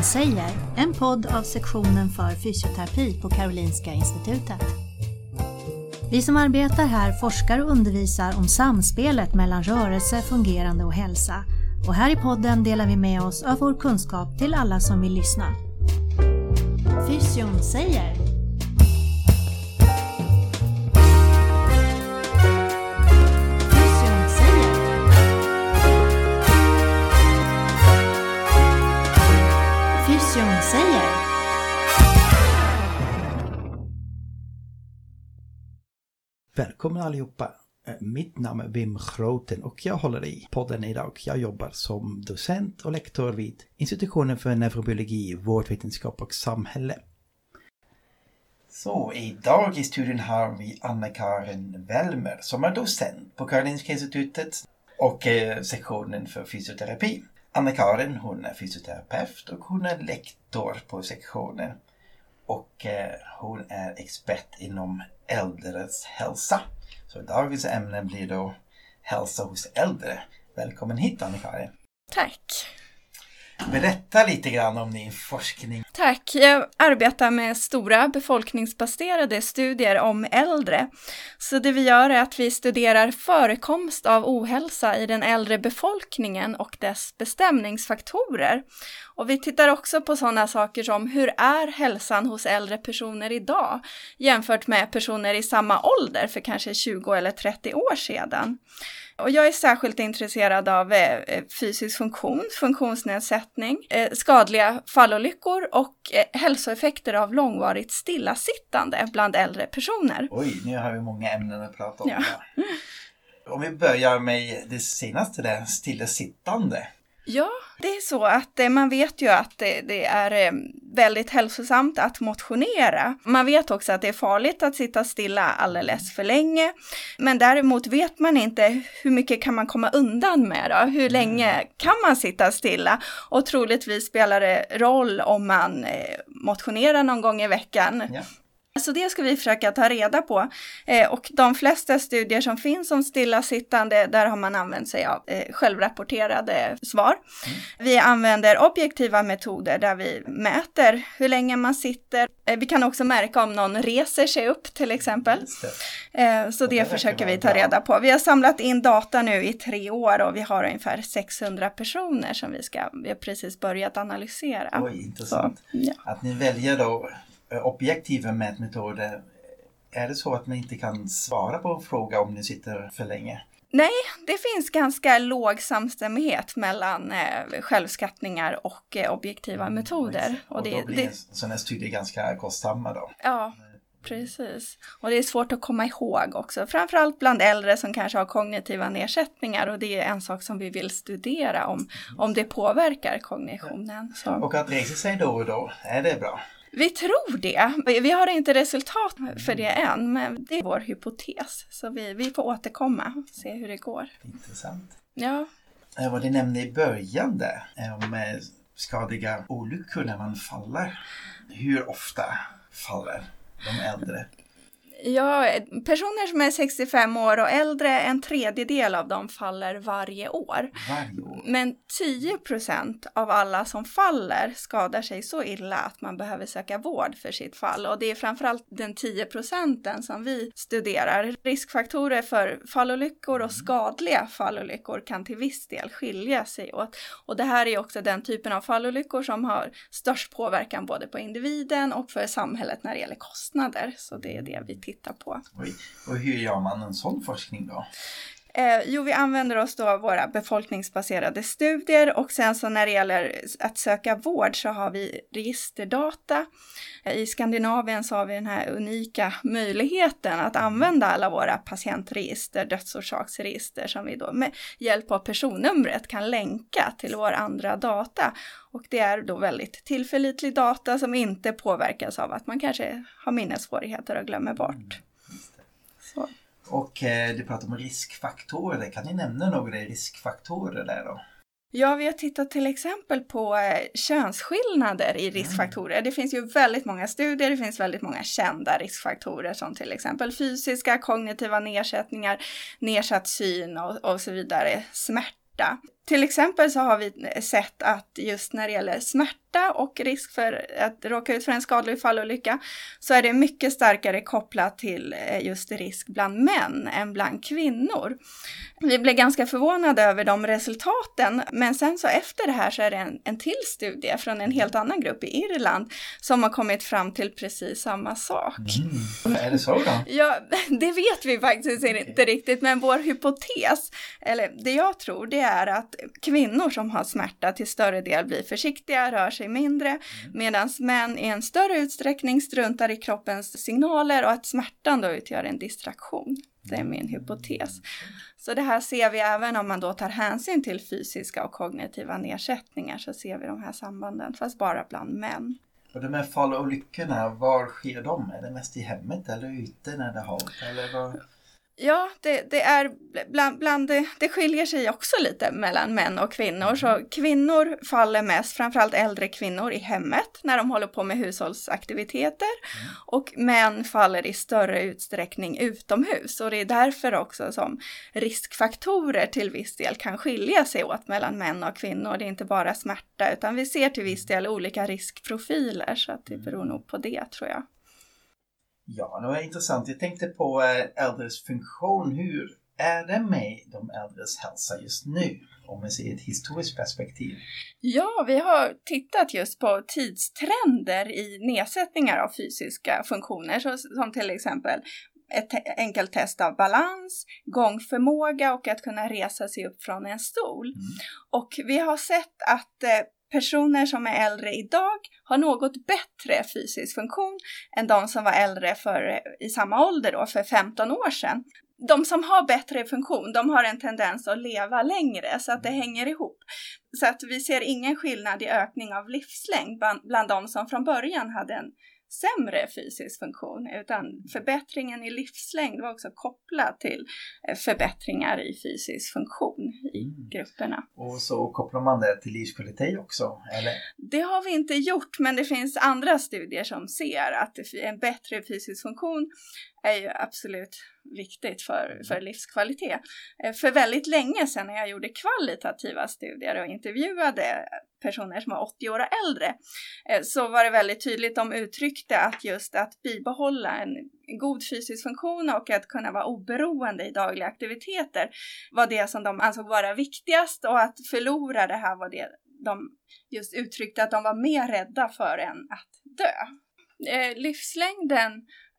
till Fysion säger, en podd av sektionen för fysioterapi på Karolinska Institutet. Vi som arbetar här forskar och undervisar om samspelet mellan rörelse, fungerande och hälsa. Och här i podden delar vi med oss av vår kunskap till alla som vill lyssna. Fysion säger Välkommen allihopa! Eh, mitt namn är Wim Groten och jag håller i podden idag. Jag jobbar som docent och lektor vid institutionen för neurobiologi, vårdvetenskap och samhälle. Så idag i studion har vi Anna-Karin Wellmer som är docent på Karolinska institutet och eh, sektionen för fysioterapi. Anna-Karin hon är fysioterapeut och hon är lektor på sektionen och eh, hon är expert inom äldres hälsa. Så dagens ämne blir då hälsa hos äldre. Välkommen hit Annika-Karin. Tack. Berätta lite grann om din forskning. Tack. Jag arbetar med stora befolkningsbaserade studier om äldre. Så det vi gör är att vi studerar förekomst av ohälsa i den äldre befolkningen och dess bestämningsfaktorer. Och vi tittar också på sådana saker som hur är hälsan hos äldre personer idag jämfört med personer i samma ålder för kanske 20 eller 30 år sedan. Och jag är särskilt intresserad av eh, fysisk funktion, funktionsnedsättning, eh, skadliga fallolyckor och eh, hälsoeffekter av långvarigt stillasittande bland äldre personer. Oj, nu har vi många ämnen att prata om. Ja. Om vi börjar med det senaste där, stillasittande. Ja, det är så att eh, man vet ju att det, är eh, väldigt hälsosamt att motionera. Man vet också att det är farligt att sitta stilla alldeles för länge. Men däremot vet man inte hur mycket kan man komma undan med då? Hur länge kan man sitta stilla? Och troligtvis spelar det roll om man eh, motionerar någon gång i veckan. Ja. Så det ska vi försöka ta reda på. Eh, och de flesta studier som finns om stillasittande, där har man använt sig av eh, självrapporterade svar. Mm. Vi använder objektiva metoder där vi mäter hur länge man sitter. Eh, vi kan också märka om någon reser sig upp till exempel. Det. Så det det försöker vi ta reda på. Vi har samlat in data nu i tre år och vi har ungefär 600 personer som vi ska, vi har precis börjat analysera. Oj, intressant. Så, ja. Att ni väljer då objektiva mätmetoder. Är det så att ni inte kan svara på en fråga om ni sitter för länge? Nej, det finns ganska låg samstämmighet mellan eh, självskattningar och eh, objektiva metoder. Mm, Och, Och det, då blir det, sådana studier ganska kostsamma då. ja, precis. Och det är svårt att komma ihåg också, framförallt bland äldre som kanske har kognitiva nedsättningar och det är en sak som vi vill studera om, om det påverkar kognitionen. Så. Och att resa sig då och då, är det bra? Vi tror det. Vi- har inte resultat för det än, men det är vår hypotes. Så vi, vi får återkomma och se hur det går. Intressant. Ja, Eh, Vad du nämnde i början där, eh, om eh, skadliga olyckor när man faller. Hur ofta faller de äldre? Ja, personer som är 65 år och äldre, en tredjedel av dem faller varje år. Varje år? Men 10 procent av alla som faller skadar sig så illa att man behöver söka vård för sitt fall. Och det är framförallt den 10 procenten som vi studerar. Riskfaktorer för fallolyckor och skadliga fallolyckor kan till viss del skilja sig åt. Och det här är också den typen av fallolyckor som har störst påverkan både på individen och för samhället när det gäller kostnader. Så det är det vi tittar på. Oj. Och hur gör man en sån forskning då? Eh, jo, vi använder oss då av våra befolkningsbaserade studier och sen så när det gäller att söka vård så har vi registerdata. Eh, I Skandinavien så har vi den här unika möjligheten att använda alla våra patientregister, dödsorsaksregister som vi då med hjälp av personnumret kan länka till vår andra data. Och det är då väldigt tillförlitlig data som inte påverkas av att man kanske har minnessvårigheter och glömmer bort. Så. Och eh, du pratar om riskfaktorer. Kan ni nämna några riskfaktorer där då? Ja, vi har tittat till exempel på eh, könsskillnader i riskfaktorer. Det finns ju väldigt många studier, det finns väldigt många kända riskfaktorer som till exempel fysiska, kognitiva nedsättningar, nedsatt syn och, och så vidare, smärta. Till exempel så har vi sett att just när det gäller smärta och risk för att råka ut för en skadlig fallolycka så är det mycket starkare kopplat till eh, just risk bland män än bland kvinnor. Vi blev ganska förvånade över de resultaten, men sen så efter det här så är det en, en till studie från en helt annan grupp i Irland som har kommit fram till precis samma sak. Mm. Är det så då? Ja, det vet vi faktiskt inte riktigt, men vår hypotes, eller det jag tror, det är att kvinnor som har smärta till större del blir försiktiga, rör sig mindre, mm. medan män i en större utsträckning struntar i kroppens signaler och att smärtan då utgör en distraktion. Det är min hypotes. Så det här ser vi även om man då tar hänsyn till fysiska och kognitiva nedsättningar så ser vi de här sambanden, fast bara bland män. Och de här fallolyckorna, var sker de? Är det mest i hemmet eller ute när det halt? Eller var... Ja, det, det är bland, bland det, det skiljer sig också lite mellan män och kvinnor. Så kvinnor faller mest, framförallt äldre kvinnor, i hemmet när de håller på med hushållsaktiviteter. Mm. Och män faller i större utsträckning utomhus. Och det är därför också som riskfaktorer till viss del kan skilja sig åt mellan män och kvinnor. Det är inte bara smärta, utan vi ser till viss del olika riskprofiler. Så att det beror nog på det, tror jag. Ja, det var intressant. Jag tänkte på eh, äldres funktion. Hur är det med de äldres hälsa just nu? Om vi ser ett historiskt perspektiv. Ja, vi har tittat just på tidstrender i nedsättningar av fysiska funktioner, som till exempel ett enkelt test av balans, gångförmåga och att kunna resa sig upp från en stol. Mm. Och vi har sett att eh, personer som är äldre idag har något bättre fysisk funktion än de som var äldre för, i samma ålder då, för 15 år sedan. De som har bättre funktion, de har en tendens att leva längre så att det hänger ihop. Så att vi ser ingen skillnad i ökning av livslängd bland, bland de som från början hade en sämre fysisk funktion utan förbättringen i livslängd var också kopplad till eh, förbättringar i fysisk funktion i mm. grupperna. Och så kopplar man det till livskvalitet också, eller? Det har vi inte gjort, men det finns andra studier som ser att en bättre fysisk funktion är ju absolut viktigt för, mm. för livskvalitet. Eh, för väldigt länge sedan när jag gjorde kvalitativa studier och intervjuade personer som var 80 år och äldre eh, så var det väldigt tydligt, de uttryckte att just att bibehålla en god fysisk funktion och att kunna vara oberoende i dagliga aktiviteter var det som de ansåg vara viktigast och att förlora det här var det de just uttryckte att de var mer rädda för än att dö. Eh, livslängden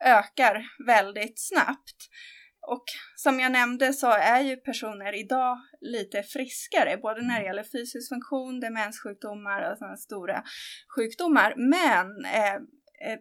ökar väldigt snabbt. Och som jag nämnde så är ju personer idag lite friskare, både när det gäller fysisk funktion, demenssjukdomar och sådana stora sjukdomar. Men eh, eh,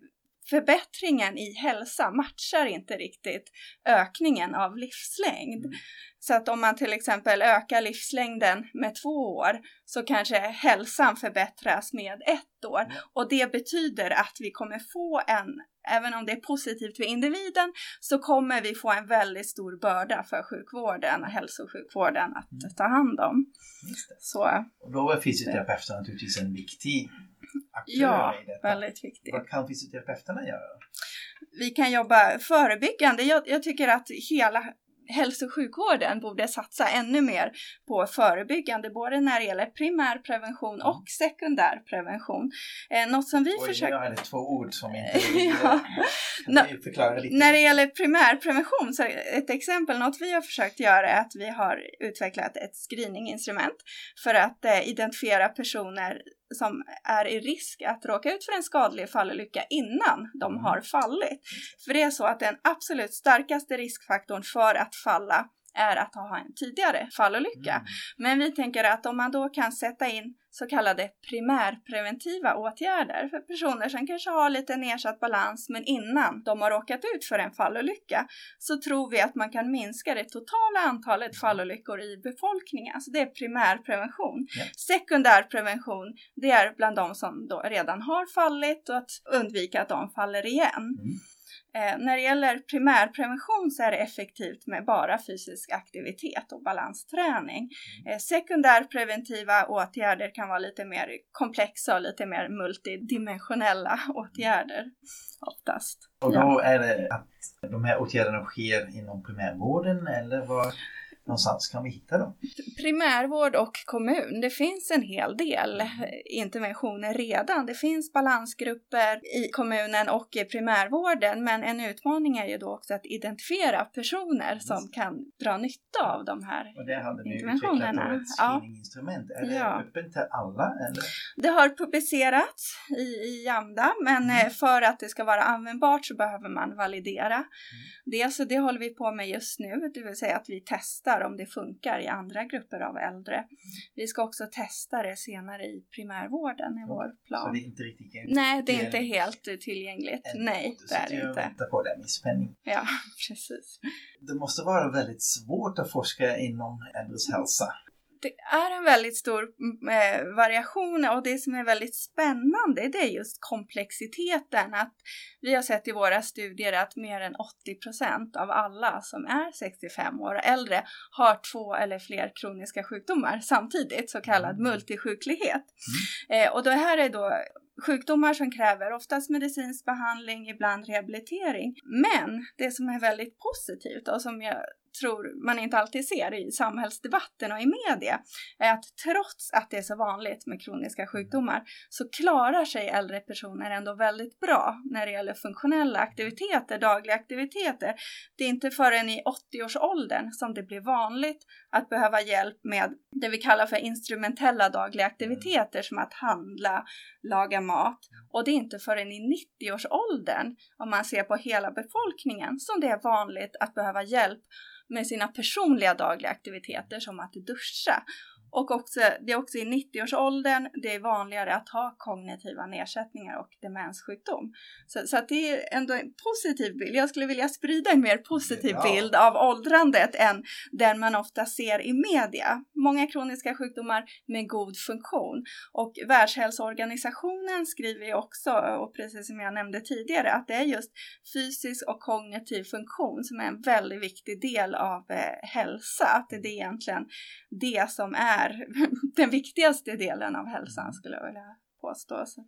förbättringen i hälsa matchar inte riktigt ökningen av livslängd. Mm. Så att om man till exempel ökar livslängden med två år så kanske hälsan förbättras med ett år. Mm. Och det betyder att vi kommer få en, även om det är positivt för individen, så kommer vi få en väldigt stor börda för sjukvården och hälso och sjukvården att mm. ta hand om. Så, och då är fysioterapeuterna naturligtvis en viktig ja, i detta. väldigt viktig. Vad kan fysioterapeuterna göra? Vi kan jobba förebyggande. Jag, jag tycker att hela hälso och sjukvården borde satsa ännu mer på förebyggande, både när det gäller primärprevention och sekundärprevention. Eh, något som vi Oj, försöker... Jag hade två ord som inte... ja. Kan förklara lite? När det gäller primärprevention, så ett exempel, något vi har försökt göra är att vi har utvecklat ett screeninginstrument för att eh, identifiera personer som är i risk att råka ut för en skadlig fallolycka innan de mm. har fallit. För det är så att den absolut starkaste riskfaktorn för att falla är att ha en tidigare fallolycka. Mm. Men vi tänker att om man då kan sätta in så kallade primärpreventiva åtgärder för personer som kanske har lite nedsatt balans men innan de har råkat ut för en fallolycka så tror vi att man kan minska det totala antalet fallolyckor i befolkningen. Så det är primärprevention. Ja. Sekundärprevention, det är bland de som då redan har fallit och att undvika att de faller igen. Mm. Eh, när det gäller primärprevention så är det effektivt med bara fysisk aktivitet och balansträning. Mm. Eh, sekundärpreventiva åtgärder kan vara lite mer komplexa och lite mer multidimensionella åtgärder oftast. Och då ja. är det att de här åtgärderna sker inom primärvården eller vad? Någonstans kan vi hitta dem? Primärvård och kommun, det finns en hel del interventioner redan. Det finns balansgrupper i kommunen och i primärvården, men en utmaning är ju då också att identifiera personer som kan dra nytta av de här Och det hade ni interventionerna. utvecklat ett Ja. screeninginstrument. Är det Ja. öppet till alla? Eller? Det har publicerats i, i Jamda, men eh, för att det ska vara användbart så behöver man validera. Det, så det håller vi på med just nu, det vill säga att vi testar om det funkar i andra grupper av äldre. Vi ska också testa det senare i primärvården i vår Så plan. det är inte riktigt Nej, det är inte helt tillgängligt. än. Nej, det är det inte. väntar på det med spänning. Ja, precis. Det måste vara väldigt svårt att forska inom äldres hälsa. Det är en väldigt stor mm, eh, variation och det som är väldigt spännande det är just komplexiteten. Att vi har sett i våra studier att mer än 80% av alla som är 65 år och äldre har två eller fler kroniska sjukdomar samtidigt, så kallad multisjuklighet. Eh, och det här är då sjukdomar som kräver oftast medicinsk behandling, ibland rehabilitering. Men det som är väldigt positivt och som jag tror man inte alltid ser i samhällsdebatten och i media är att trots att det är så vanligt med kroniska sjukdomar så klarar sig äldre personer ändå väldigt bra när det gäller funktionella aktiviteter, dagliga aktiviteter. Det är inte förrän i 80-årsåldern som det blir vanligt att behöva hjälp med det vi kallar för instrumentella dagliga aktiviteter som att handla, laga mat. Och det är inte förrän i 90-årsåldern, om man ser på hela befolkningen, som det är vanligt att behöva hjälp med sina personliga dagliga aktiviteter som att duscha. Och också, det är också i 90-årsåldern det är vanligare att ha kognitiva nedsättningar och demenssjukdom. Så, så att det är ändå en positiv bild. Jag skulle vilja sprida en mer positiv Ja. bild av åldrandet än den man ofta ser i media. Många kroniska sjukdomar med god funktion. Och Världshälsoorganisationen skriver ju också, och precis som jag nämnde tidigare, att det är just fysisk och kognitiv funktion som är en väldigt viktig del av eh, hälsa. Att det är egentligen det som är den viktigaste delen av hälsan skulle jag vilja påstå. Så.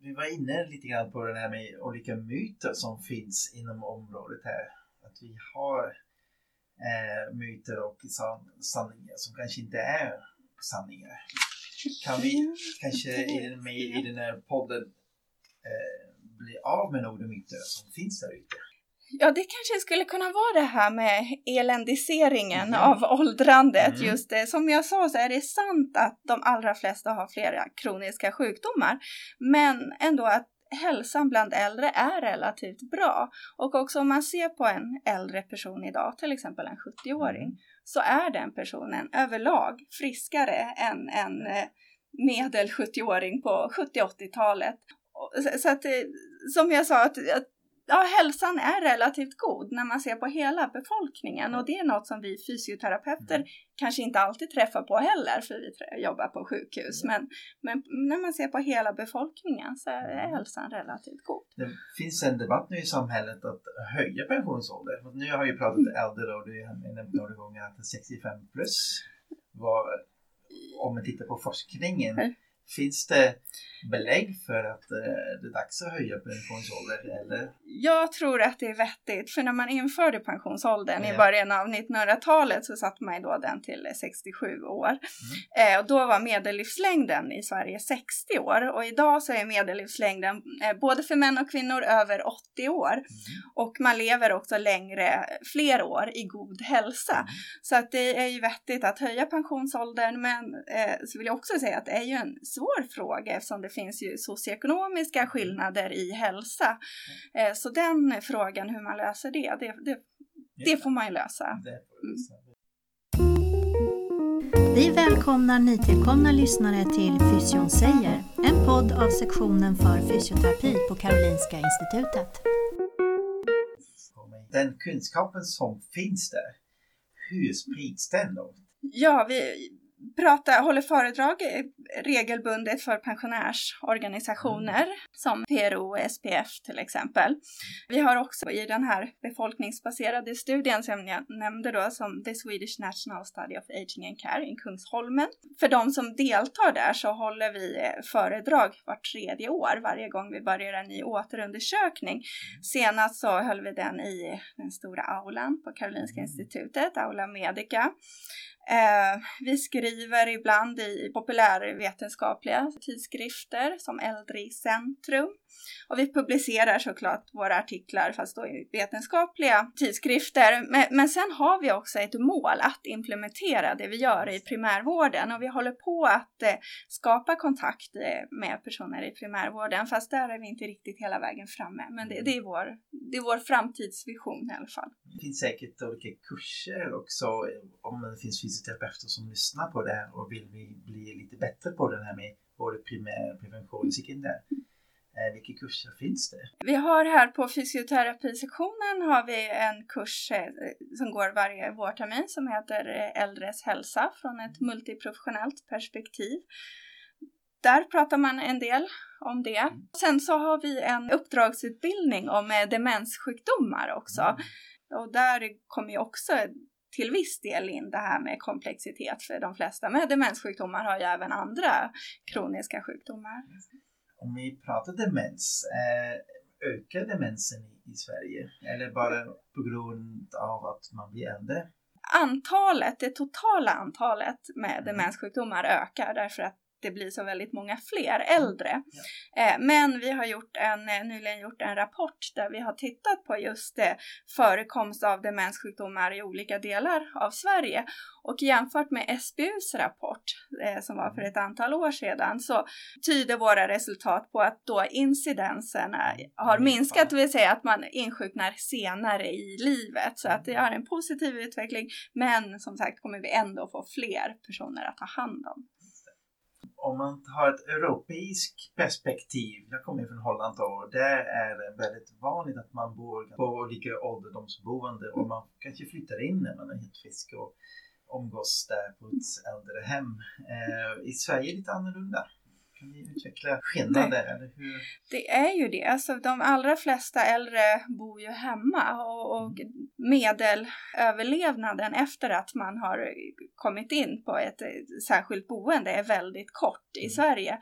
Vi var inne lite grann på det här med olika myter som finns inom området här. Att vi har eh, myter och san sanningar som kanske inte är sanningar. Kan vi kanske i den, med, i den här podden eh, bli av med några myter som finns där ute? Ja, det kanske skulle kunna vara det här med eländiseringen Mhm. av åldrandet. Mm. Just det, som jag sa så är det sant att de allra flesta har flera kroniska sjukdomar, men ändå att hälsan bland äldre är relativt bra. Och också om man ser på en äldre person idag, till exempel en 70-åring, Mm. så är den personen överlag friskare än en eh, medel 70-åring på 70-80-talet. Och Så, så att, eh, som jag sa, att, att ja, hälsan är relativt god när man ser på hela befolkningen och det är något som vi fysioterapeuter Mm. kanske inte alltid träffar på heller för vi jobbar på sjukhus. Men, men när man ser på hela befolkningen så är Mm. hälsan relativt god. Det finns en debatt nu i samhället att höja pensionsåldern. Nu har jag pratat äldre och du nämnt några gånger att 65 plus. Vad, om man tittar på forskningen, Mm. Finns det belägg för att eh, det är dags att höja pensionsåldern? Eller? Jag tror att det är vettigt, för när man införde pensionsåldern i Ja. början av 1900-talet så satte man då den till 67 år. Eh, och då var medellivslängden i Sverige 60 år och idag så är medellivslängden eh, både för män och kvinnor över 80 år. Och man lever också längre, fler år i god hälsa. Så att det är ju vettigt att höja pensionsåldern men eh, så vill jag också säga att det är ju en svår fråga eftersom det finns ju socioekonomiska skillnader i hälsa. Eh, så den frågan hur man löser det, det, det, det får man ju lösa. Se. Vi välkomnar nytillkomna lyssnare till Fysion säger, en podd av sektionen för fysioterapi på Karolinska Institutet. Den kunskapen som finns där, hur sprids den då? Ja, vi, prata, håller föredrag regelbundet för pensionärsorganisationer mm. som PRO och SPF till exempel. Vi har också i den här befolkningsbaserade studien som jag nämnde då som The Swedish National Study of Aging and Care i Kungsholmen. För de som deltar där så håller vi eh, föredrag vart tredje år varje gång vi börjar en ny återundersökning. Senast så höll vi den i den stora aulan på Karolinska mm. institutet, Aula Medica. Eh, vi skriver ibland i populärvetenskapliga tidskrifter som Äldre i centrum. Och vi publicerar såklart våra artiklar, fast då i vetenskapliga tidskrifter. Men, men sen har vi också ett mål att implementera det vi gör i primärvården och vi håller på att eh, skapa kontakt eh, med personer i primärvården, fast där är vi inte riktigt hela vägen framme. Men det, det, är, vår, det är vår framtidsvision i alla fall. Det finns säkert olika kurser också, om det finns fysioterapeuter som lyssnar på det här och vill bli lite bättre på det här med både primärprevention och sekundär. Eh, vilka kurser finns det? Vi har här på fysioterapisektionen har vi en kurs eh, som går varje vårtermin som heter eh, Äldres hälsa från ett multiprofessionellt perspektiv. Där pratar man en del om det. Mm. Sen så har vi en uppdragsutbildning om demenssjukdomar också. Mm. Och där kommer ju också till viss del in det här med komplexitet för de flesta med demenssjukdomar har ju även andra kroniska sjukdomar om vi pratar demens, eh, ökar demensen i, Sverige? Eller bara på grund av att man blir äldre? Antalet, det totala antalet med mm. demenssjukdomar ökar därför att det blir så väldigt många fler äldre. Ja. Eh, men vi har gjort en, eh, nyligen gjort en rapport där vi har tittat på just det, förekomst av demenssjukdomar i olika delar av Sverige. Och jämfört med SBUs rapport eh, som var för ett antal år sedan så tyder våra resultat på att då incidenserna har minskat, det vill säga att man insjuknar senare i livet. Så att det har en positiv utveckling men som sagt kommer vi ändå få fler personer att ta hand om om man har ett europeiskt perspektiv, jag kommer från Holland då, där är det väldigt vanligt att man bor på olika ålderdomsboende och man kanske flyttar in när man är helt frisk och umgås där på ett äldre hem. Eh, I Sverige är det lite annorlunda. Kan ni utveckla skillnader? Eller hur? Det är ju det. Alltså, de allra flesta äldre bor ju hemma och, och mm. medelöverlevnaden efter att man har kommit in på ett särskilt boende är väldigt kort i mm. Sverige.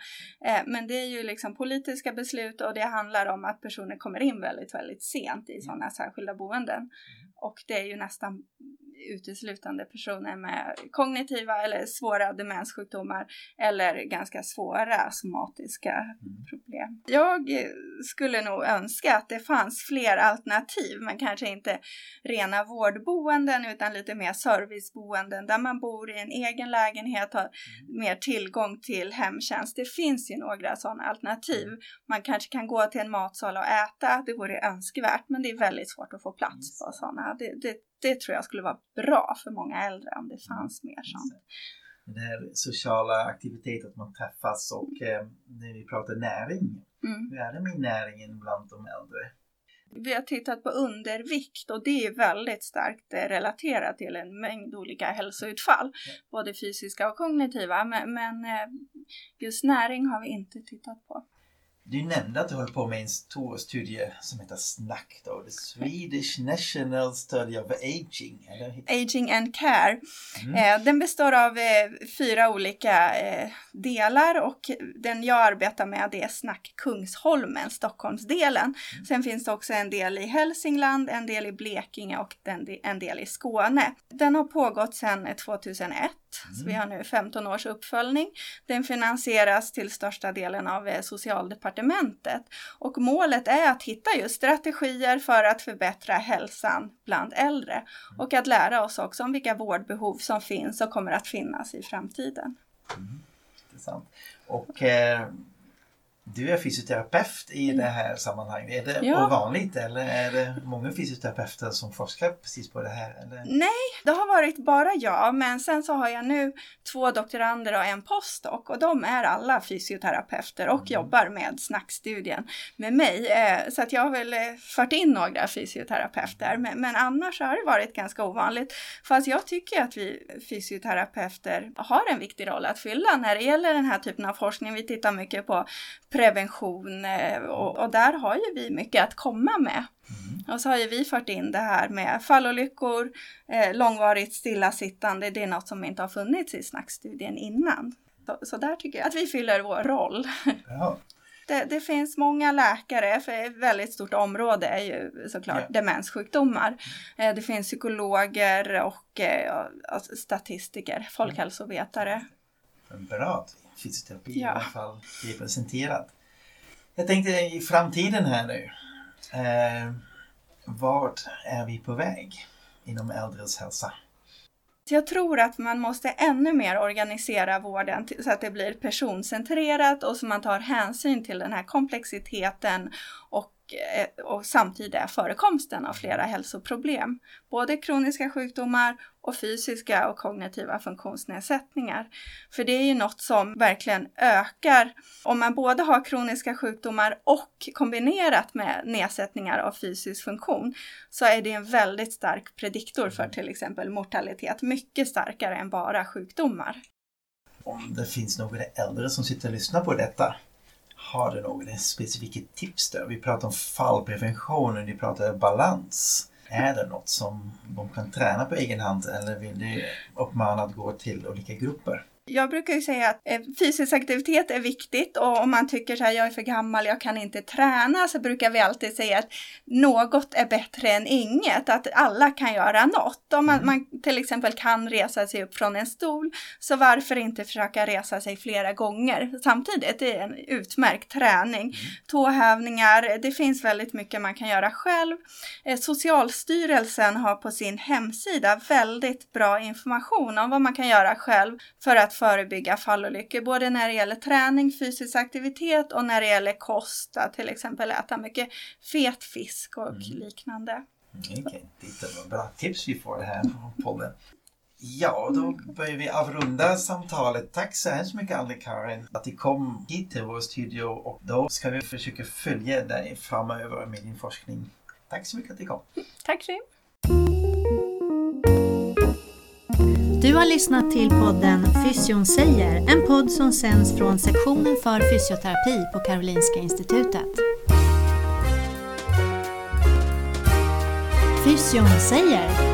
Eh, men det är ju liksom politiska beslut och det handlar om att personer kommer in väldigt, väldigt sent i mm. sådana särskilda boenden. Och det är ju nästan uteslutande personer med kognitiva eller svåra demenssjukdomar eller ganska svåra somatiska mm. problem. Jag skulle nog önska att det fanns fler alternativ, men kanske inte rena vårdboenden utan lite mer serviceboenden där man bor i en egen lägenhet, har mm. mer tillgång till hemtjänst. Det finns ju några sådana alternativ. Mm. Man kanske kan gå till en matsal och äta, det vore önskvärt, men det är väldigt svårt att få plats på sådana. Det, det det tror jag skulle vara bra för många äldre om det fanns mer sånt. Det här sociala aktiviteter, att man träffas och eh, när vi pratar näring, mm. hur är det med näringen bland de äldre? Vi har tittat på undervikt och det är väldigt starkt eh, relaterat till en mängd olika hälsoutfall, ja. både fysiska och kognitiva, men, men eh, just näring har vi inte tittat på. Du nämnde att du håller på med en stor studie som heter SNAC då, The Swedish National Study of Aging. Eller? Aging and Care. Mm. Eh, den består av eh, fyra olika eh, delar och den jag arbetar med det är SNAC Kungsholmen, Stockholmsdelen. Mm. Sen finns det också en del i Hälsingland, en del i Blekinge och en del i Skåne. Den har pågått sedan 2001 Mm. Så vi har nu 15 års uppföljning. Den finansieras till största delen av eh, departementet och målet är att hitta just strategier för att förbättra hälsan bland äldre och att lära oss också om vilka vårdbehov som finns och kommer att finnas i framtiden. Mm. Intressant. Och eh, du är fysioterapeut i det här sammanhanget. Är det Ja. ovanligt eller är det många fysioterapeuter som forskar precis på det här? Eller? Nej, det har varit bara jag, men sen så har jag nu två doktorander och en postdoc och de är alla fysioterapeuter och jobbar med snackstudien med mig. Eh, Så att jag har väl eh, fört in några fysioterapeuter, men, men annars har det varit ganska ovanligt. Fast jag tycker att vi fysioterapeuter har en viktig roll att fylla när det gäller den här typen av forskning. Vi tittar mycket på prevention eh, och, och där har ju vi mycket att komma med. Och så har ju vi fört in det här med fallolyckor, eh, långvarigt stillasittande, det är något som inte har funnits i snackstudien innan. Så, så där tycker jag att vi fyller vår roll. Ja. Det, det finns många läkare, för ett väldigt stort område är ju såklart Ja. demenssjukdomar. Eh, det finns psykologer och eh, statistiker, folkhälsovetare. Bra fysioterapi i Ja. alla fall är representerad. Jag tänkte i framtiden här nu. Eh, vart är vi på väg inom äldres hälsa? Jag tror att man måste ännu mer organisera vården så att det blir personcentrerat och så man tar hänsyn till den här komplexiteten och, Eh, och samtidigt förekomsten av flera hälsoproblem. Både kroniska sjukdomar och fysiska och kognitiva funktionsnedsättningar. För det är ju något som verkligen ökar om man både har kroniska sjukdomar och kombinerat med nedsättningar av fysisk funktion så är det en väldigt stark prediktor för till exempel mortalitet, mycket starkare än bara sjukdomar. Om det finns några äldre som sitter och lyssnar på detta. Har du något specifika tips då? Vi pratar om fallprevention och ni pratar balans. Är det något som de kan träna på egen hand eller vill du uppmana att gå till olika grupper? Jag brukar ju säga att eh, fysisk aktivitet är viktigt och om man tycker så här, jag är för gammal, jag kan inte träna, så brukar vi alltid säga att något är bättre än inget, att alla kan göra något. Om man, man till exempel kan resa sig upp från en stol, så varför inte försöka resa sig flera gånger samtidigt? Det är en utmärkt träning. Tåhävningar, det finns väldigt mycket man kan göra själv. Eh, Socialstyrelsen har på sin hemsida väldigt bra information om vad man kan göra själv för att förebygga fallolyckor, både när det gäller träning, fysisk aktivitet och när det gäller kost, att till exempel äta mycket fet fisk och liknande. Okej, det var bra tips vi får här på podden. Ja, då börjar vi avrunda samtalet. Tack så hemskt mycket Anne-Karin att du kom hit till vår studio och då ska vi försöka följa dig framöver med din forskning. Tack så mycket att du kom. Tack Rim! Du har lyssnat till podden Fysion säger, en podd som sänds från sektionen för fysioterapi på Karolinska Institutet. Fysion säger